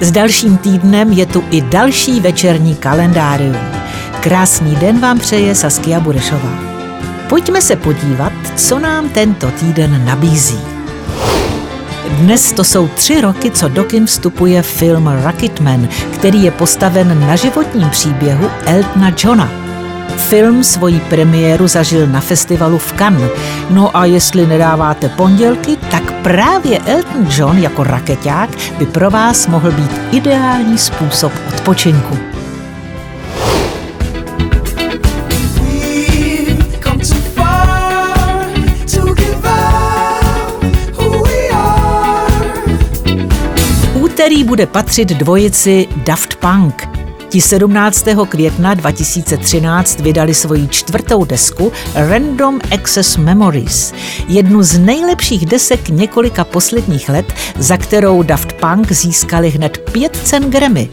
S dalším týdnem je tu i další večerní kalendárium. Krásný den vám přeje Saskia Burešová. Pojďme se podívat, co nám tento týden nabízí. Dnes to jsou tři roky, co do kin vstupuje film Rocketman, který je postaven na životním příběhu Eltona Johna. Film svoji premiéru zažil na festivalu v Cannes. No a jestli nedáváte pondělky, tak právě Elton John jako raketák by pro vás mohl být ideální způsob odpočinku. úterý bude patřit dvojici Daft Punk. Ti 17. května 2013 vydali svoji čtvrtou desku Random Access Memories, jednu z nejlepších desek několika posledních let, za kterou Daft Punk získali hned pět cen Grammy.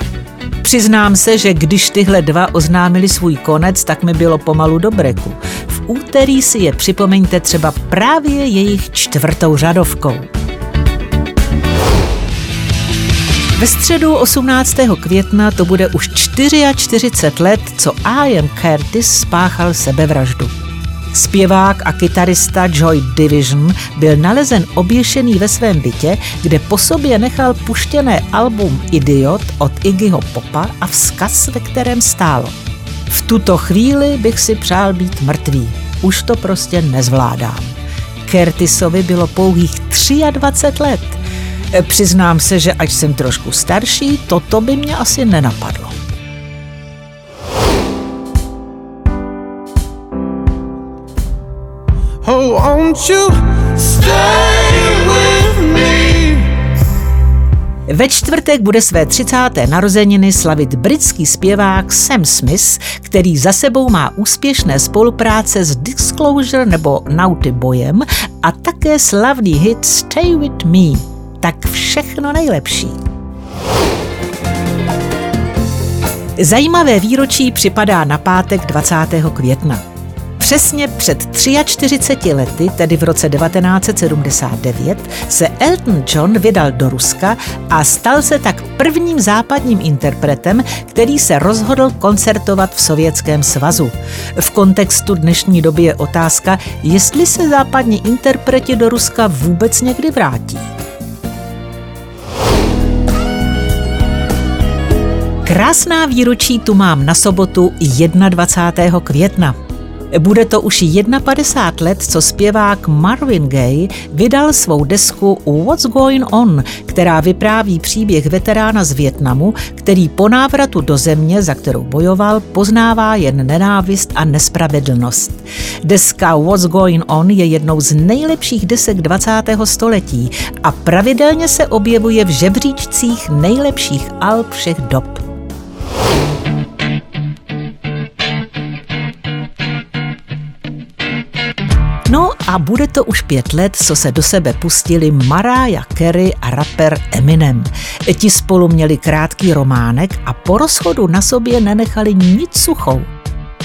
Přiznám se, že když tyhle dva oznámili svůj konec, tak mi bylo pomalu do breku. V úterý si je připomeňte třeba právě jejich čtvrtou řadovkou. Ve středu 18. května to bude už 44 let, co Ian Curtis spáchal sebevraždu. Zpěvák a kytarista Joy Division byl nalezen oběšený ve svém bytě, kde po sobě nechal puštěné album Idiot od Iggyho Popa a vzkaz, ve kterém stálo. V tuto chvíli bych si přál být mrtvý. Už to prostě nezvládám. Curtisovi bylo pouhých 23 let – Přiznám se, že ať jsem trošku starší, toto by mě asi nenapadlo. Oh, won't you stay with me? Ve čtvrtek bude své 30. narozeniny slavit britský zpěvák Sam Smith, který za sebou má úspěšné spolupráce s Disclosure nebo Naughty Boyem a také slavný hit Stay With Me tak všechno nejlepší. Zajímavé výročí připadá na pátek 20. května. Přesně před 43 lety, tedy v roce 1979, se Elton John vydal do Ruska a stal se tak prvním západním interpretem, který se rozhodl koncertovat v Sovětském svazu. V kontextu dnešní doby je otázka, jestli se západní interpreti do Ruska vůbec někdy vrátí. Krásná výročí tu mám na sobotu 21. května. Bude to už 51 let, co zpěvák Marvin Gaye vydal svou desku What's Going On, která vypráví příběh veterána z Větnamu, který po návratu do země, za kterou bojoval, poznává jen nenávist a nespravedlnost. Deska What's Going On je jednou z nejlepších desek 20. století a pravidelně se objevuje v žebříčcích nejlepších alb všech dob. No a bude to už pět let, co se do sebe pustili Mariah Carey a rapper Eminem. Ti spolu měli krátký románek a po rozchodu na sobě nenechali nic suchou.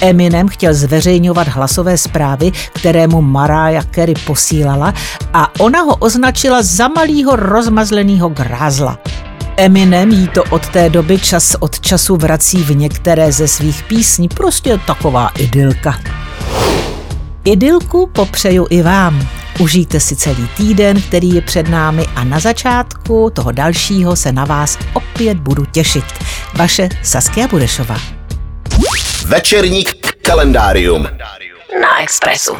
Eminem chtěl zveřejňovat hlasové zprávy, které mu Mariah Carey posílala a ona ho označila za malýho rozmazleného grázla. Eminem jí to od té doby čas od času vrací v některé ze svých písní, prostě taková idylka. Idylku popřeju i vám. Užijte si celý týden, který je před námi a na začátku toho dalšího se na vás opět budu těšit. Vaše Saskia Budešová. Večerní kalendárium na Expressu.